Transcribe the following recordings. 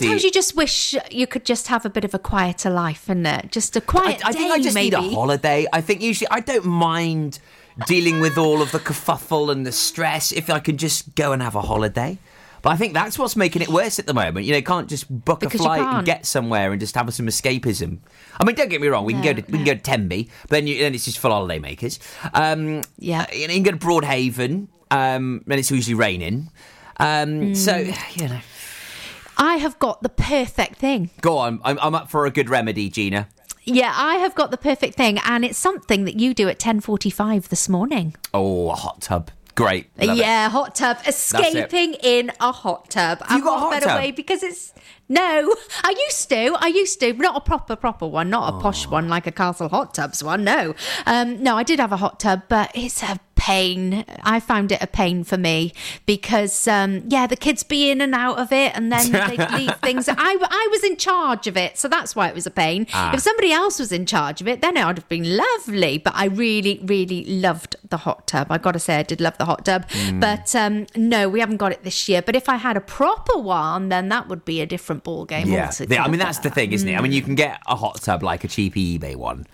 Sometimes you just wish you could just have a bit of a quieter life, and just a quiet I, I day, think I just maybe. need a holiday. I think usually I don't mind dealing with all of the kerfuffle and the stress if I can just go and have a holiday. But I think that's what's making it worse at the moment. You know, you can't just book Because a flight and get somewhere and just have some escapism. I mean, don't get me wrong. We can go to we can go to Tenby, but then you, then it's just full holiday makers. Um, Yeah. you, know, you can go to Broadhaven, um, and it's usually raining. Um, So Mm. you know, I have got the perfect thing. go on. I'm, I'm up for a good remedy, Gina. Yeah, I have got the perfect thing, and it's something that you do at ten forty-five this morning. Oh, a hot tub. Great. Love it. yeah, hot tub. Escaping in a hot tub. I've got a hot better tub? way because it's no. I used to. I used to, not a proper proper one, not a posh Oh. one like a Castle Hot Tubs one. No, um, no. I did have a hot tub, but it's a pain. I found it a pain for me because um, yeah, the kids be in and out of it, and then they leave things. I I was in charge of it, so that's why it was a pain. Ah. If somebody else was in charge of it, then it would have been lovely. But I really, really loved the hot tub. I got to say, I did love the hot tub. Hmm. But um, no, we haven't got it this year. But if I had a proper one, then that would be a different ball game. Yeah. I mean that's the thing, isn't it? I mean you can get a hot tub like a cheap eBay one,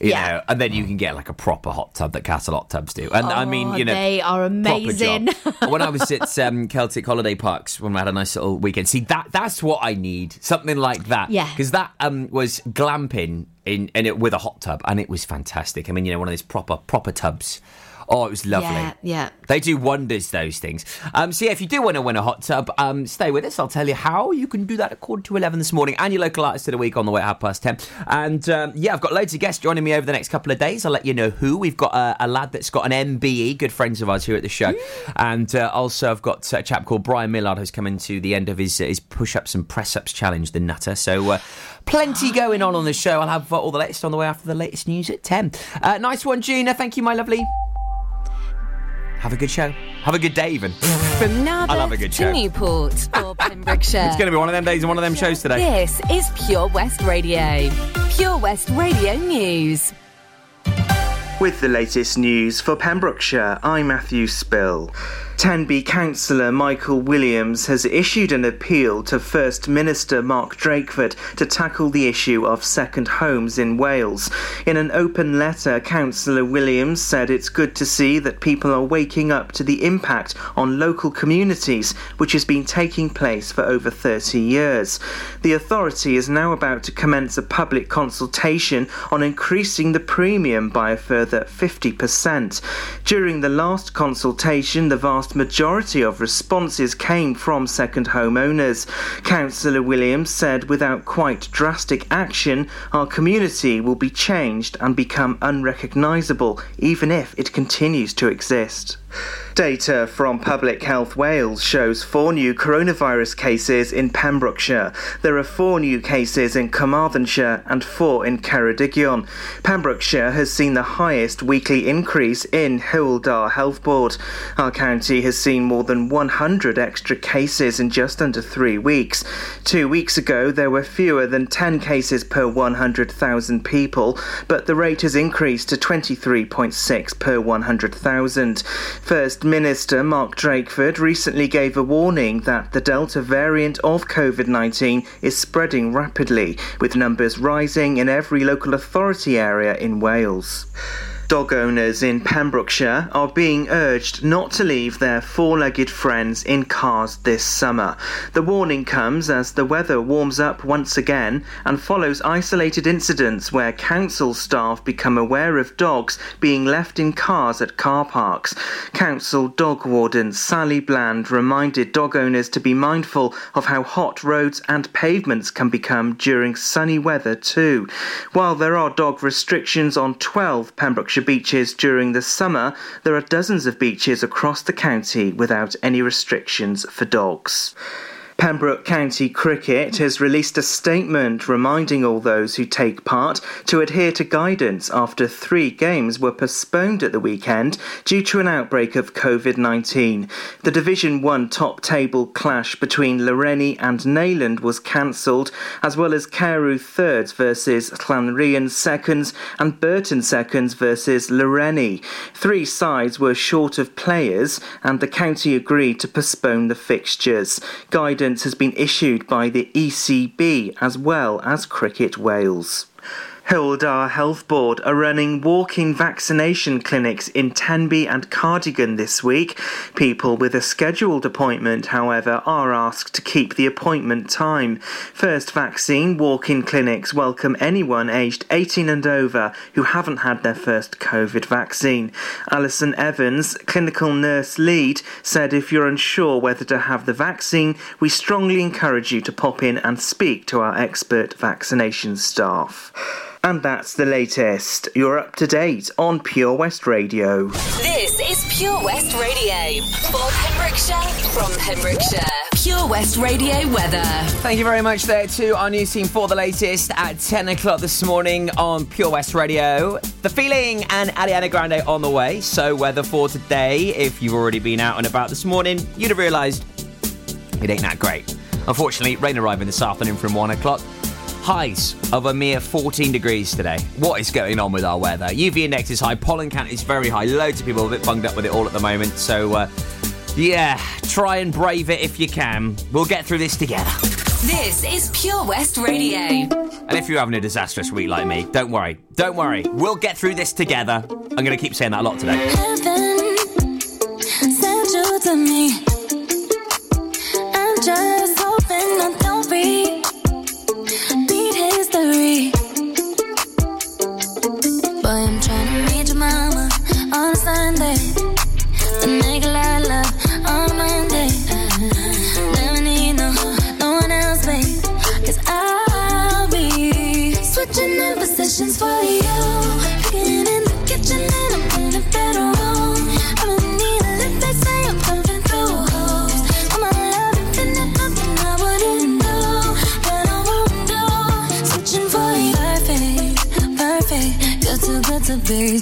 you Yeah. know, and then you can get like a proper hot tub that Castle Hot Tubs do. And I mean, Oh, you know, they are amazing. when I was at um, Celtic Holiday Parks when we had a nice little weekend, see that that's what I need, something like that. Yeah. because that um, was glamping in, in it with a hot tub, and it was fantastic. I mean, you know, one of these proper proper tubs. Oh, it was lovely. Yeah, yeah. They do wonders, those things. Um, so, yeah, if you do want to win a hot tub, um, stay with us. I'll tell you how. You can do that at quarter to 11 this morning and your local artist of the week on the way at half past 10. And, um, yeah, I've got loads of guests joining me over the next couple of days. I'll let you know who. We've got a, a lad that's got an MBE, good friends of ours here at the show. And uh, also, I've got a chap called Brian Millard who's coming to the end of his, his push ups and press ups challenge, the Nutter. So, uh, plenty going on on the show. I'll have uh, all the latest on the way after the latest news at 10. Uh, nice one, Gina. Thank you, my lovely. Have a good show. Have a good day, even. From I love a Narberth good to show. Newport for Pembrokeshire. It's going to be one of them days and one of them shows today. This is Pure West Radio. Pure West Radio News. With the latest news for Pembrokeshire, I'm Matthew Spill. Tenby councillor Michael Williams has issued an appeal to First Minister Mark Drakeford to tackle the issue of second homes in Wales. In an open letter, Councillor Williams said it's good to see that people are waking up to the impact on local communities, which has been taking place for over 30 years. The authority is now about to commence a public consultation on increasing the premium by a further 50%. During the last consultation, the vast majority of responses came from second home owners. Councillor Williams said without quite drastic action, our community will be changed and become unrecognisable, even if it continues to exist. Data from Public Health Wales shows four new coronavirus cases in Pembrokeshire. There are four new cases in Carmarthenshire and four in Ceredigion. Pembrokeshire has seen the highest weekly increase in Hywel Health Board. Our county has seen more than 100 extra cases in just under three weeks. Two weeks ago, there were fewer than 10 cases per 100,000 people, but the rate has increased to 23.6 per 100,000. First Minister Mark Drakeford recently gave a warning that the Delta variant of COVID 19 is spreading rapidly, with numbers rising in every local authority area in Wales. Dog owners in Pembrokeshire are being urged not to leave their four legged friends in cars this summer. The warning comes as the weather warms up once again and follows isolated incidents where council staff become aware of dogs being left in cars at car parks. Council dog warden Sally Bland reminded dog owners to be mindful of how hot roads and pavements can become during sunny weather too. While there are dog restrictions on 12 Pembrokeshire beaches during the summer, there are dozens of beaches across the county without any restrictions for dogs. Pembroke County Cricket has released a statement reminding all those who take part to adhere to guidance after three games were postponed at the weekend due to an outbreak of COVID 19. The Division 1 top table clash between Lawrenny and Neyland was cancelled, as well as Carew thirds versus Llanrhian seconds and Burton seconds versus Lawrenny. Three sides were short of players, and the county agreed to postpone the fixtures. Guidance guidance has been issued by the ECB as well as Cricket Wales. Dda Health Board are running walk-in vaccination clinics in Tenby and Cardigan this week. People with a scheduled appointment, however, are asked to keep the appointment time. First Vaccine walk-in clinics welcome anyone aged 18 and over who haven't had their first COVID vaccine. Alison Evans, clinical nurse lead, said if you're unsure whether to have the vaccine, we strongly encourage you to pop in and speak to our expert vaccination staff. And that's the latest. You're up to date on Pure West Radio. This is Pure West Radio for Pembrokeshire from Pembrokeshire. Pure West Radio weather. Thank you very much there to our news team for the latest at 10 o'clock this morning on Pure West Radio. The Feeling and Ariana Grande on the way. So, weather for today, if you've already been out and about this morning, you'd have realised it ain't that great. Unfortunately, rain arriving this afternoon from 1 o'clock. Highs of a mere 14 degrees today. What is going on with our weather? UV index is high, pollen count is very high. Loads of people are a bit bunged up with it all at the moment. So, uh, yeah, try and brave it if you can. We'll get through this together. This is Pure West Radio. And if you're having a disastrous week like me, don't worry. Don't worry. We'll get through this together. I'm going to keep saying that a lot today. Heaven days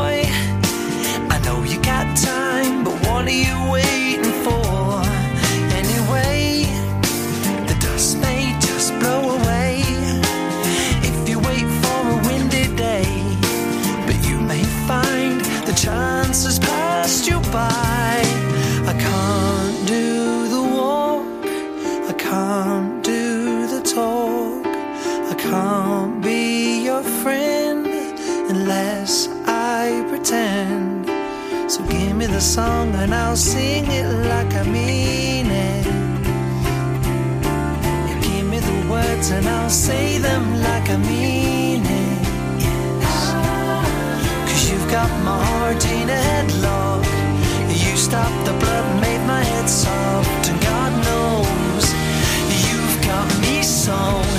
song and I'll sing it like I mean it. You give me the words and I'll say them like I mean it. Cause you've got my heart in a headlock. You stopped the blood made my head soft. And God knows you've got me sewn.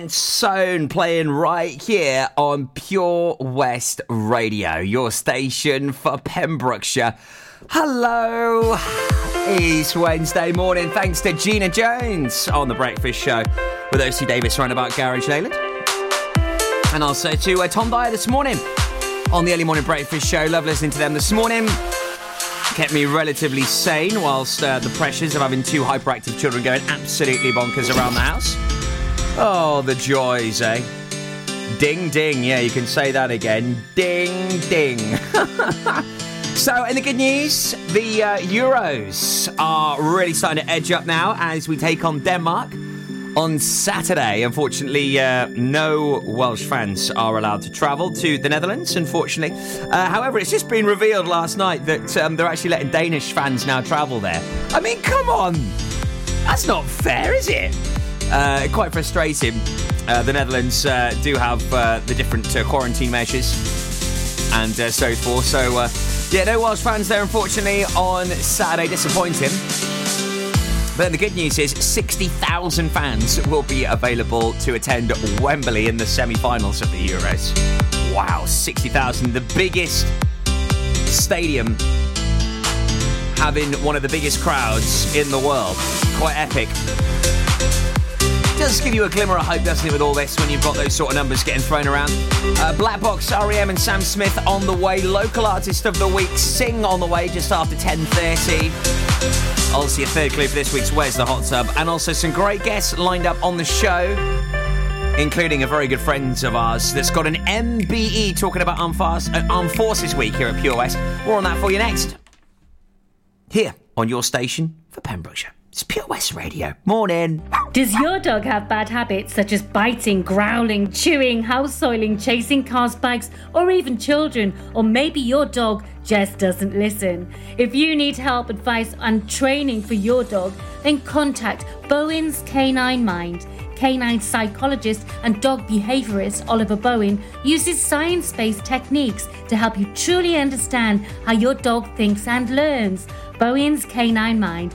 And playing right here on Pure West Radio, your station for Pembrokeshire. Hello, it's Wednesday morning. Thanks to Gina Jones on the Breakfast Show with OC Davis round about Garage Leyland. And also to uh, Tom Dyer this morning on the Early Morning Breakfast Show. Love listening to them this morning. Kept me relatively sane whilst uh, the pressures of having two hyperactive children going absolutely bonkers around the house. Oh, the joys, eh? Ding, ding. Yeah, you can say that again. Ding, ding. so, in the good news, the uh, Euros are really starting to edge up now as we take on Denmark on Saturday. Unfortunately, uh, no Welsh fans are allowed to travel to the Netherlands, unfortunately. Uh, however, it's just been revealed last night that um, they're actually letting Danish fans now travel there. I mean, come on! That's not fair, is it? Uh, quite frustrating. Uh, the Netherlands uh, do have uh, the different uh, quarantine measures and uh, so forth. So, yeah, no Welsh fans there, unfortunately, on Saturday. Disappointing. But the good news is 60,000 fans will be available to attend Wembley in the semi finals of the Euros. Wow, 60,000. The biggest stadium having one of the biggest crowds in the world. Quite epic. Does give you a glimmer of hope, doesn't it, with all this when you've got those sort of numbers getting thrown around? Uh, Black Box, REM, and Sam Smith on the way. Local artist of the week, Sing on the way just after 10:30. Also, your third clue for this week's Where's the Hot Tub, and also some great guests lined up on the show, including a very good friend of ours that's got an MBE talking about Armed, uh, Armed Forces Week here at Pure West. More on that for you next. Here on your station for Pembrokeshire. It's Pure West Radio. Morning. Does your dog have bad habits such as biting, growling, chewing, house soiling, chasing cars, bikes, or even children? Or maybe your dog just doesn't listen? If you need help, advice, and training for your dog, then contact Bowen's Canine Mind. canine psychologist and dog behaviorist Oliver Bowen uses science based techniques to help you truly understand how your dog thinks and learns. Bowen's Canine Mind.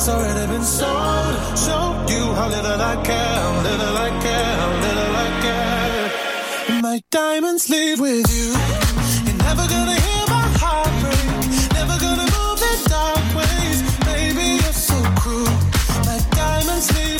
Heart's already been sold. Show you how little I care, little I care, little I care. My diamonds leave with you. You're never gonna hear my heart break. Never gonna move the dark ways. Baby, you're so cruel. My diamonds leave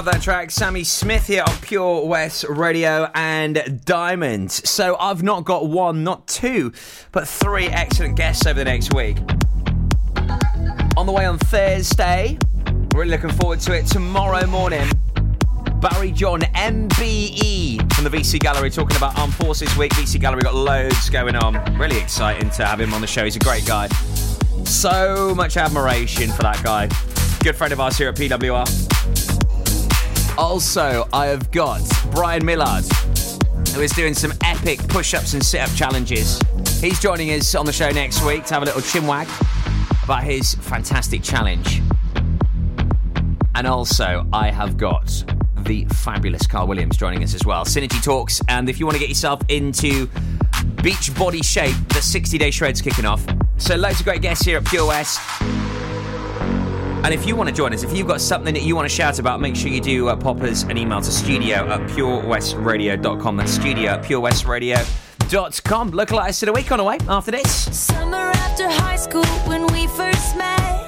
Love that track. Sammy Smith here on Pure West Radio and Diamonds. So I've not got one, not two, but three excellent guests over the next week. On the way on Thursday, really looking forward to it. Tomorrow morning, Barry John, MBE from the VC Gallery, talking about Armed Forces Week. VC Gallery got loads going on. Really exciting to have him on the show. He's a great guy. So much admiration for that guy. Good friend of ours here at PWR. Also, I have got Brian Millard, who is doing some epic push ups and sit up challenges. He's joining us on the show next week to have a little chinwag about his fantastic challenge. And also, I have got the fabulous Carl Williams joining us as well. Synergy Talks. And if you want to get yourself into beach body shape, the 60 day shred's kicking off. So, loads of great guests here at Pure West. And if you want to join us, if you've got something that you want to shout about, make sure you do uh, pop us an email to studio at purewestradio.com. That's studio at purewestradio.com. Artist of the week on the way after this. Summer after high school when we first met,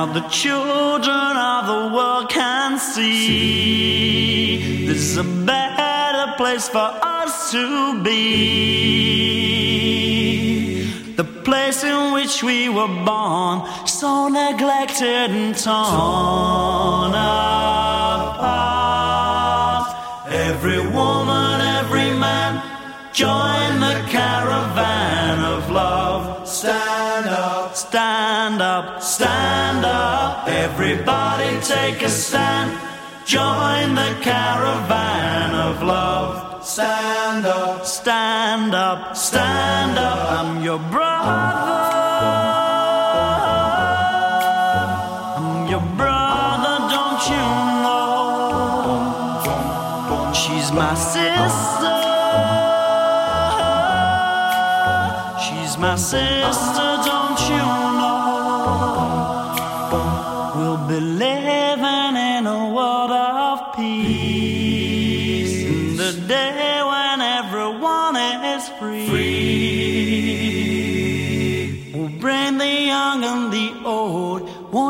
Now the children of the world can see this is a better place for us to be. The place in which we were born, so neglected and torn apart. Every woman, every man, join the caravan of love. Stand stand up, stand up. Everybody take a stand. Join the caravan of love. Stand up, stand up, stand up. I'm your brother. I'm your brother, don't you know? She's my sister. She's my sister,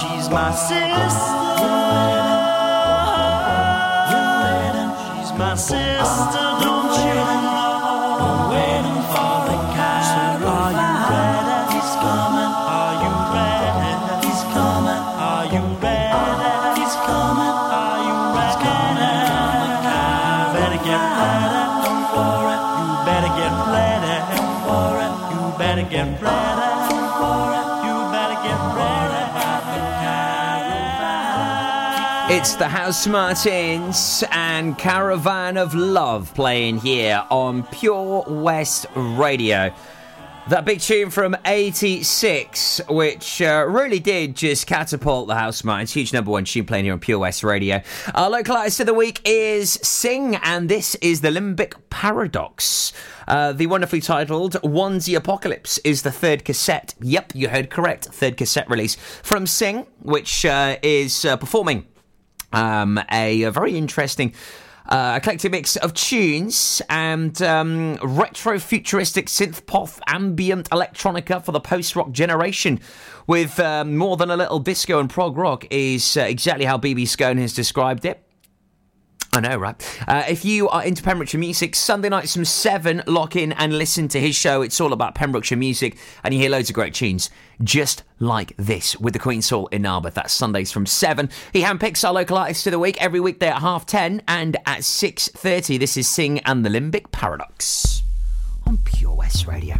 She's my sister. She's my sister, don't you know? Caravan. Are you ready? He's coming. Are you ready? He's coming. Are you ready? He's coming. Are you ready? Better get ready. You better get ready. You better get ready. It's the Housemartins and Caravan of Love playing here on Pure West Radio. That big tune from 86, which uh, really did just catapult the Housemartins. Huge number one tune playing here on Pure West Radio. Our local artist of the week is Sing, and this is the Limbic Paradox. Uh, the wonderfully titled Onesie Apocalypse is the third cassette. Yep, you heard correct. Third cassette release from Sing, which uh, is uh, performing um, a, a very interesting uh, eclectic mix of tunes and um, retro futuristic synth pop ambient electronica for the post rock generation with um, more than a little disco and prog rock is uh, exactly how BB Scone has described it. I know, right? Uh, if you are into Pembrokeshire music, Sunday nights from 7, lock in and listen to his show. It's all about Pembrokeshire music, and you hear loads of great tunes, just like this with the Queen's Hall in Narberth. That's Sundays from 7. He handpicks our local artists of the week every weekday at half 10 and at 6.30. This is Sing and the Limbic Paradox on Pure West Radio.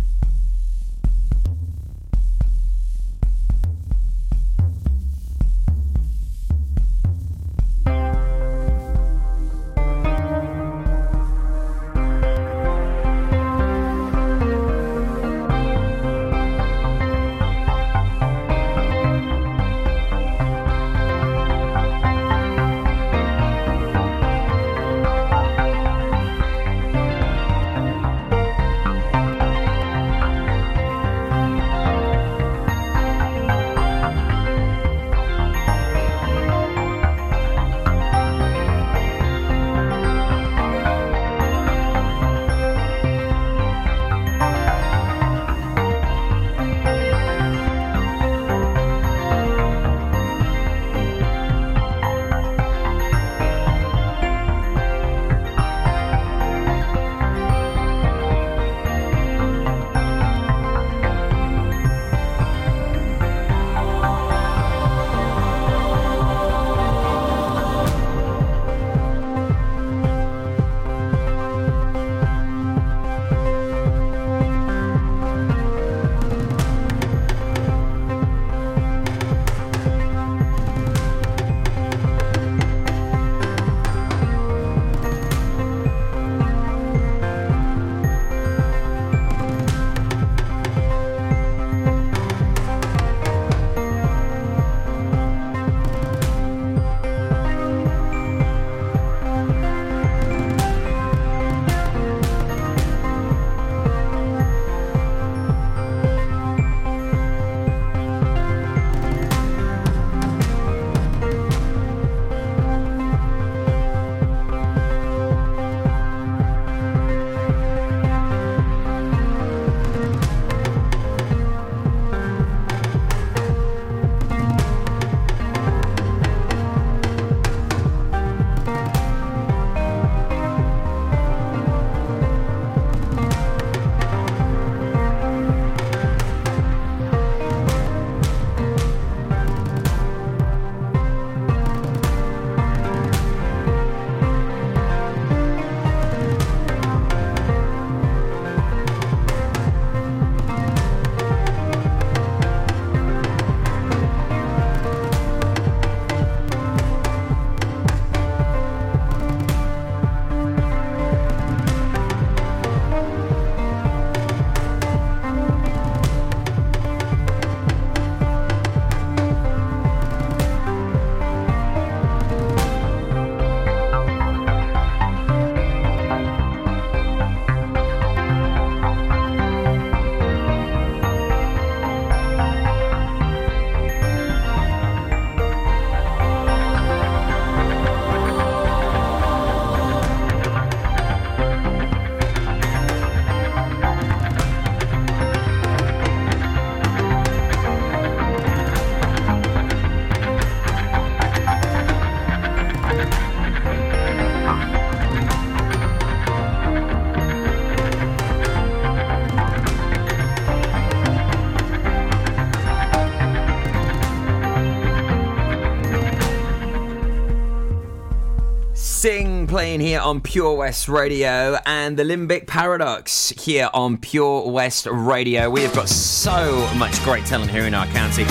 playing here on Pure West Radio and the Limbic Paradox here on Pure West Radio. We have got so much great talent here in our county.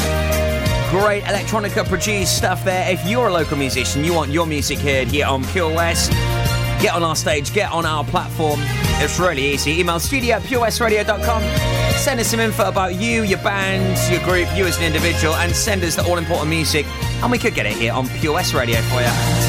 Great electronica produced stuff there. If you're a local musician, you want your music heard here on Pure West, get on our stage, get on our platform. It's really easy. Email studio at purewestradio.com. Send us some info about you, your bands, your group, you as an individual, and send us the all important music. And we could get it here on Pure West Radio for you.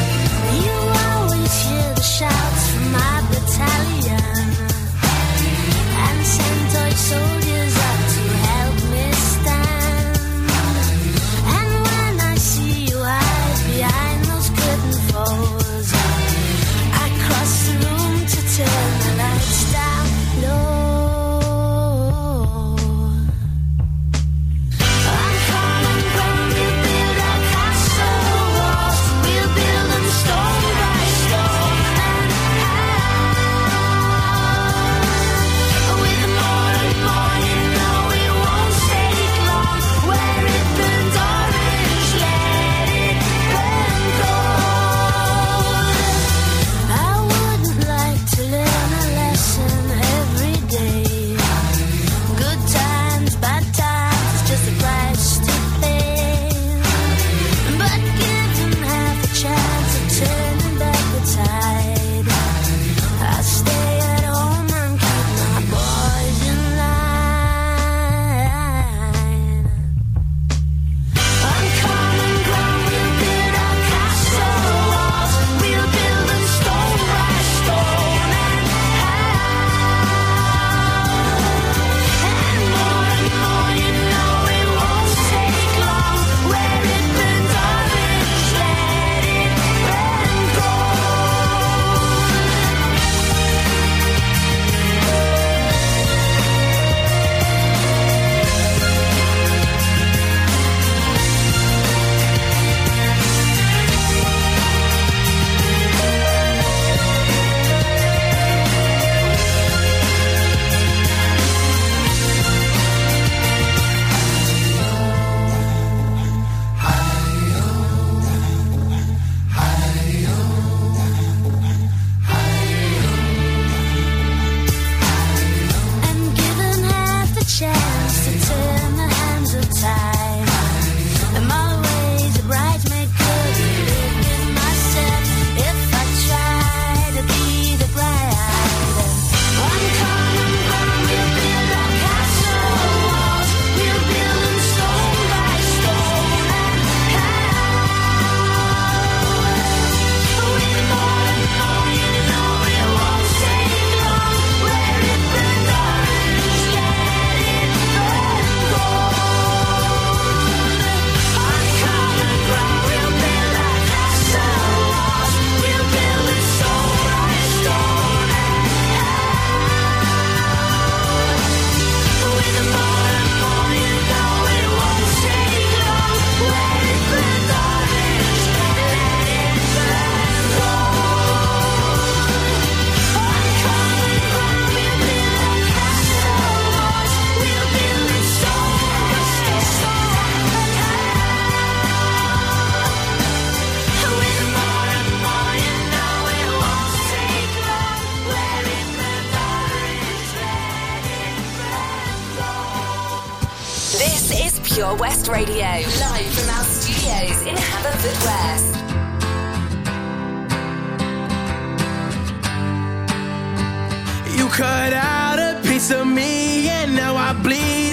cut out a piece of me and now I bleed.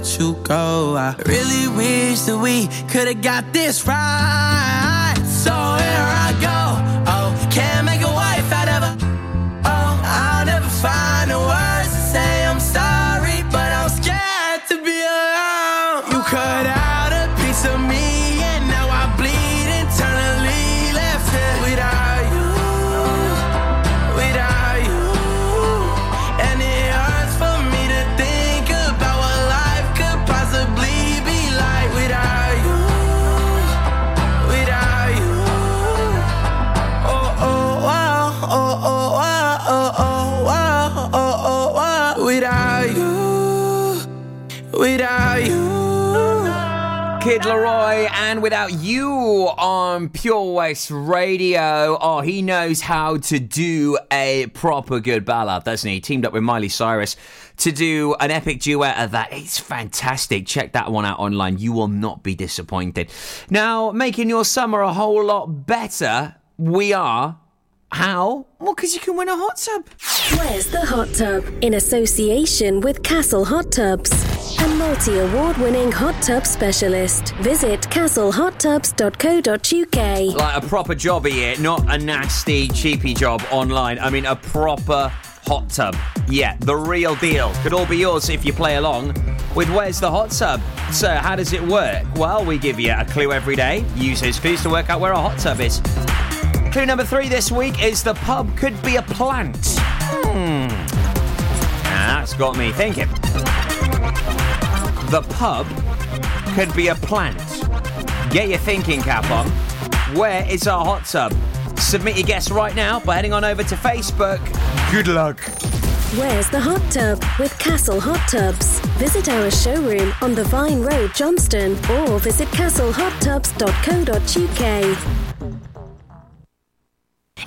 Let you go. I really wish that we could've got this right. So here I go. Oh, can't make a wife out of a. Oh, I'll never find the words to say I'm sorry, but I'm scared to be alone. You cut Kid LAROI and Without You on Pure West Radio. Oh, he knows how to do a proper good ballad, doesn't he? Teamed up with Miley Cyrus to do an epic duet of that. It's fantastic. Check that one out online. You will not be disappointed. Now, making your summer a whole lot better, we are. How? Well, because you can win a hot tub. Where's the hot tub? In association with Castle Hot Tubs, a multi award winning hot tub specialist. Visit castlehottubs.co.uk. Like a proper job here, not a nasty, cheapy job online. I mean, a proper hot tub. Yeah, the real deal. Could all be yours if you play along with Where's the Hot Tub? So, how does it work? Well, we give you a clue every day. Use those clues to work out where a hot tub is. Clue number three this week is the pub could be a plant. Hmm. That's got me thinking. The pub could be a plant. Get your thinking cap on. Where is our hot tub? Submit your guess right now by heading on over to Facebook. Good luck. Where's the hot tub with Castle Hot Tubs? Visit our showroom on the Vine Road, Johnston, or visit castlehottubs.co.uk.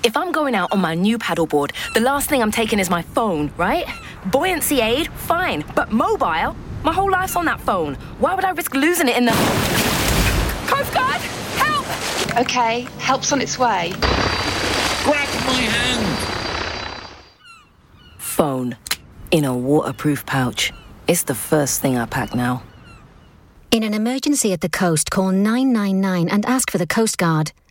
If I'm going out on my new paddleboard, the last thing I'm taking is my phone, right? Buoyancy aid, fine. But mobile? My whole life's on that phone. Why would I risk losing it in the. Coast Guard! Help! Okay, help's on its way. Grab my hand! Phone. In a waterproof pouch. It's the first thing I pack now. In an emergency at the coast, call 999 and ask for the Coast Guard.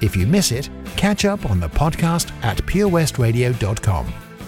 If you miss it, catch up on the podcast at purewestradio.com.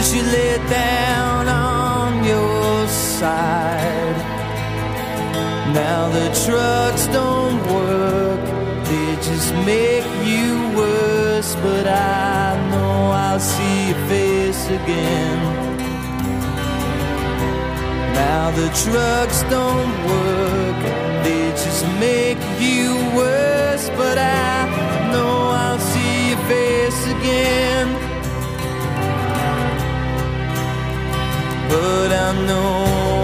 as you lay down on your side. Now the trucks don't work, they just make you worse. But I know I'll see your face again. Now the trucks don't work, they just make you worse. But I know I'll see your face again. But I know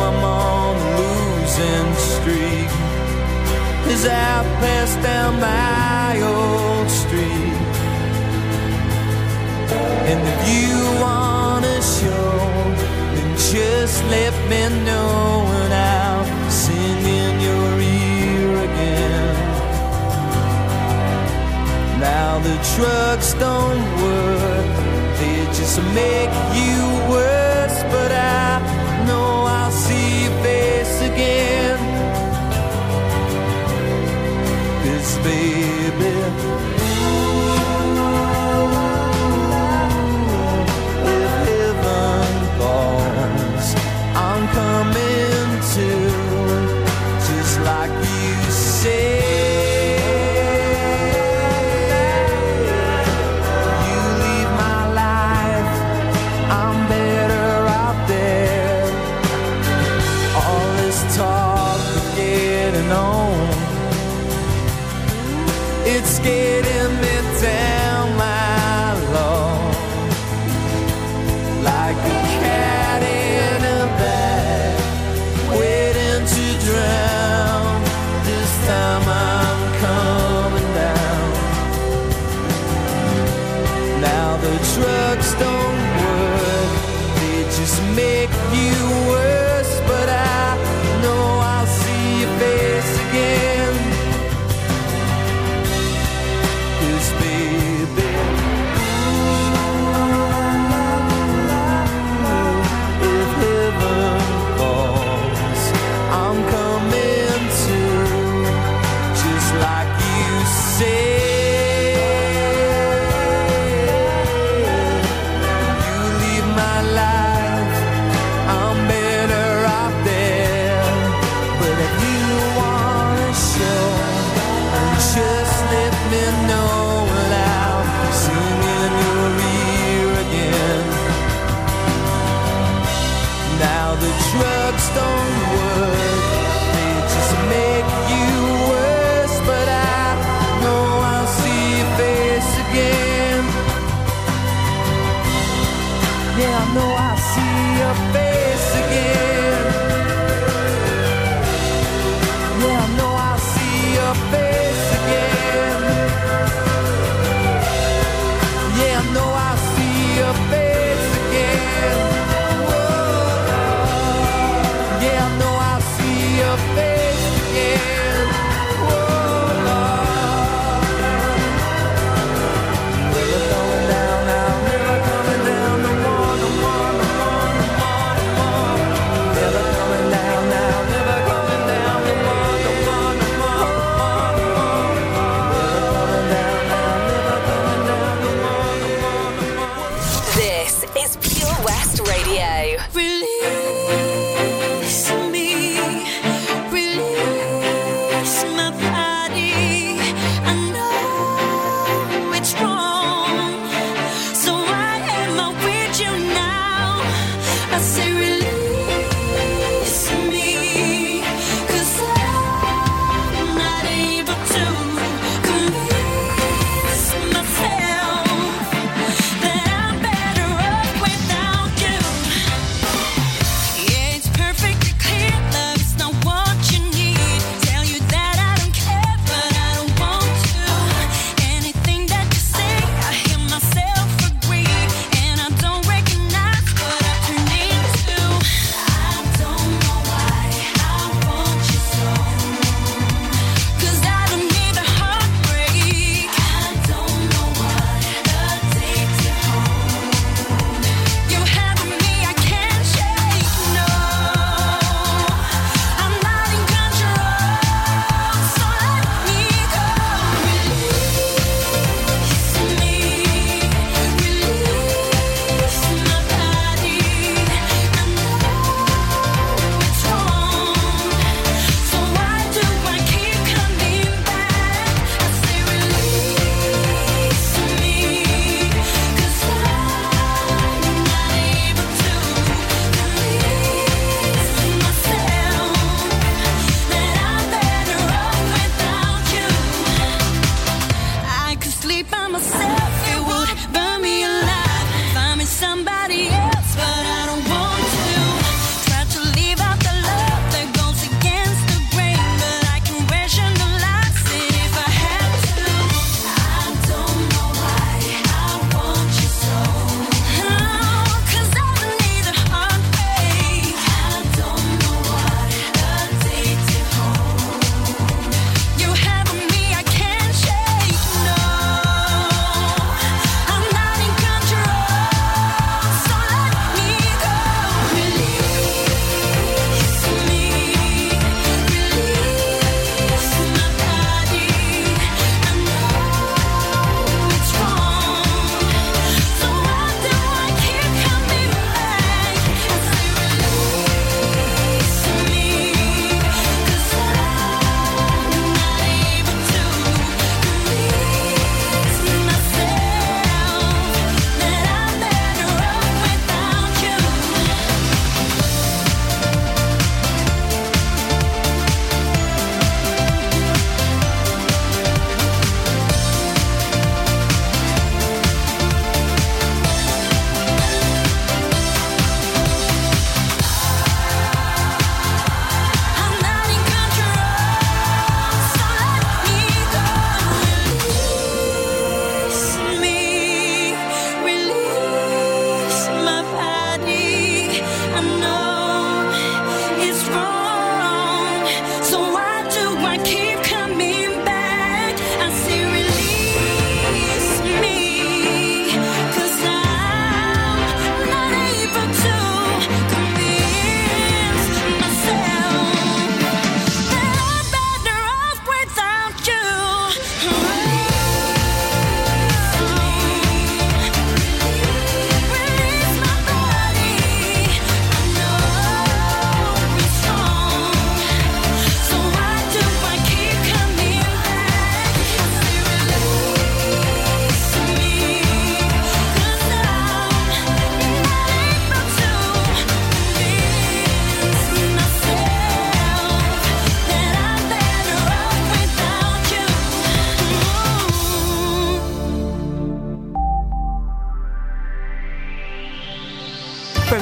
I'm on a losing streak as I pass down my old street. And if you wanna show, then just let me know and I'll sing in your ear again. Now the trucks don't work, they just make you worse. Cause say.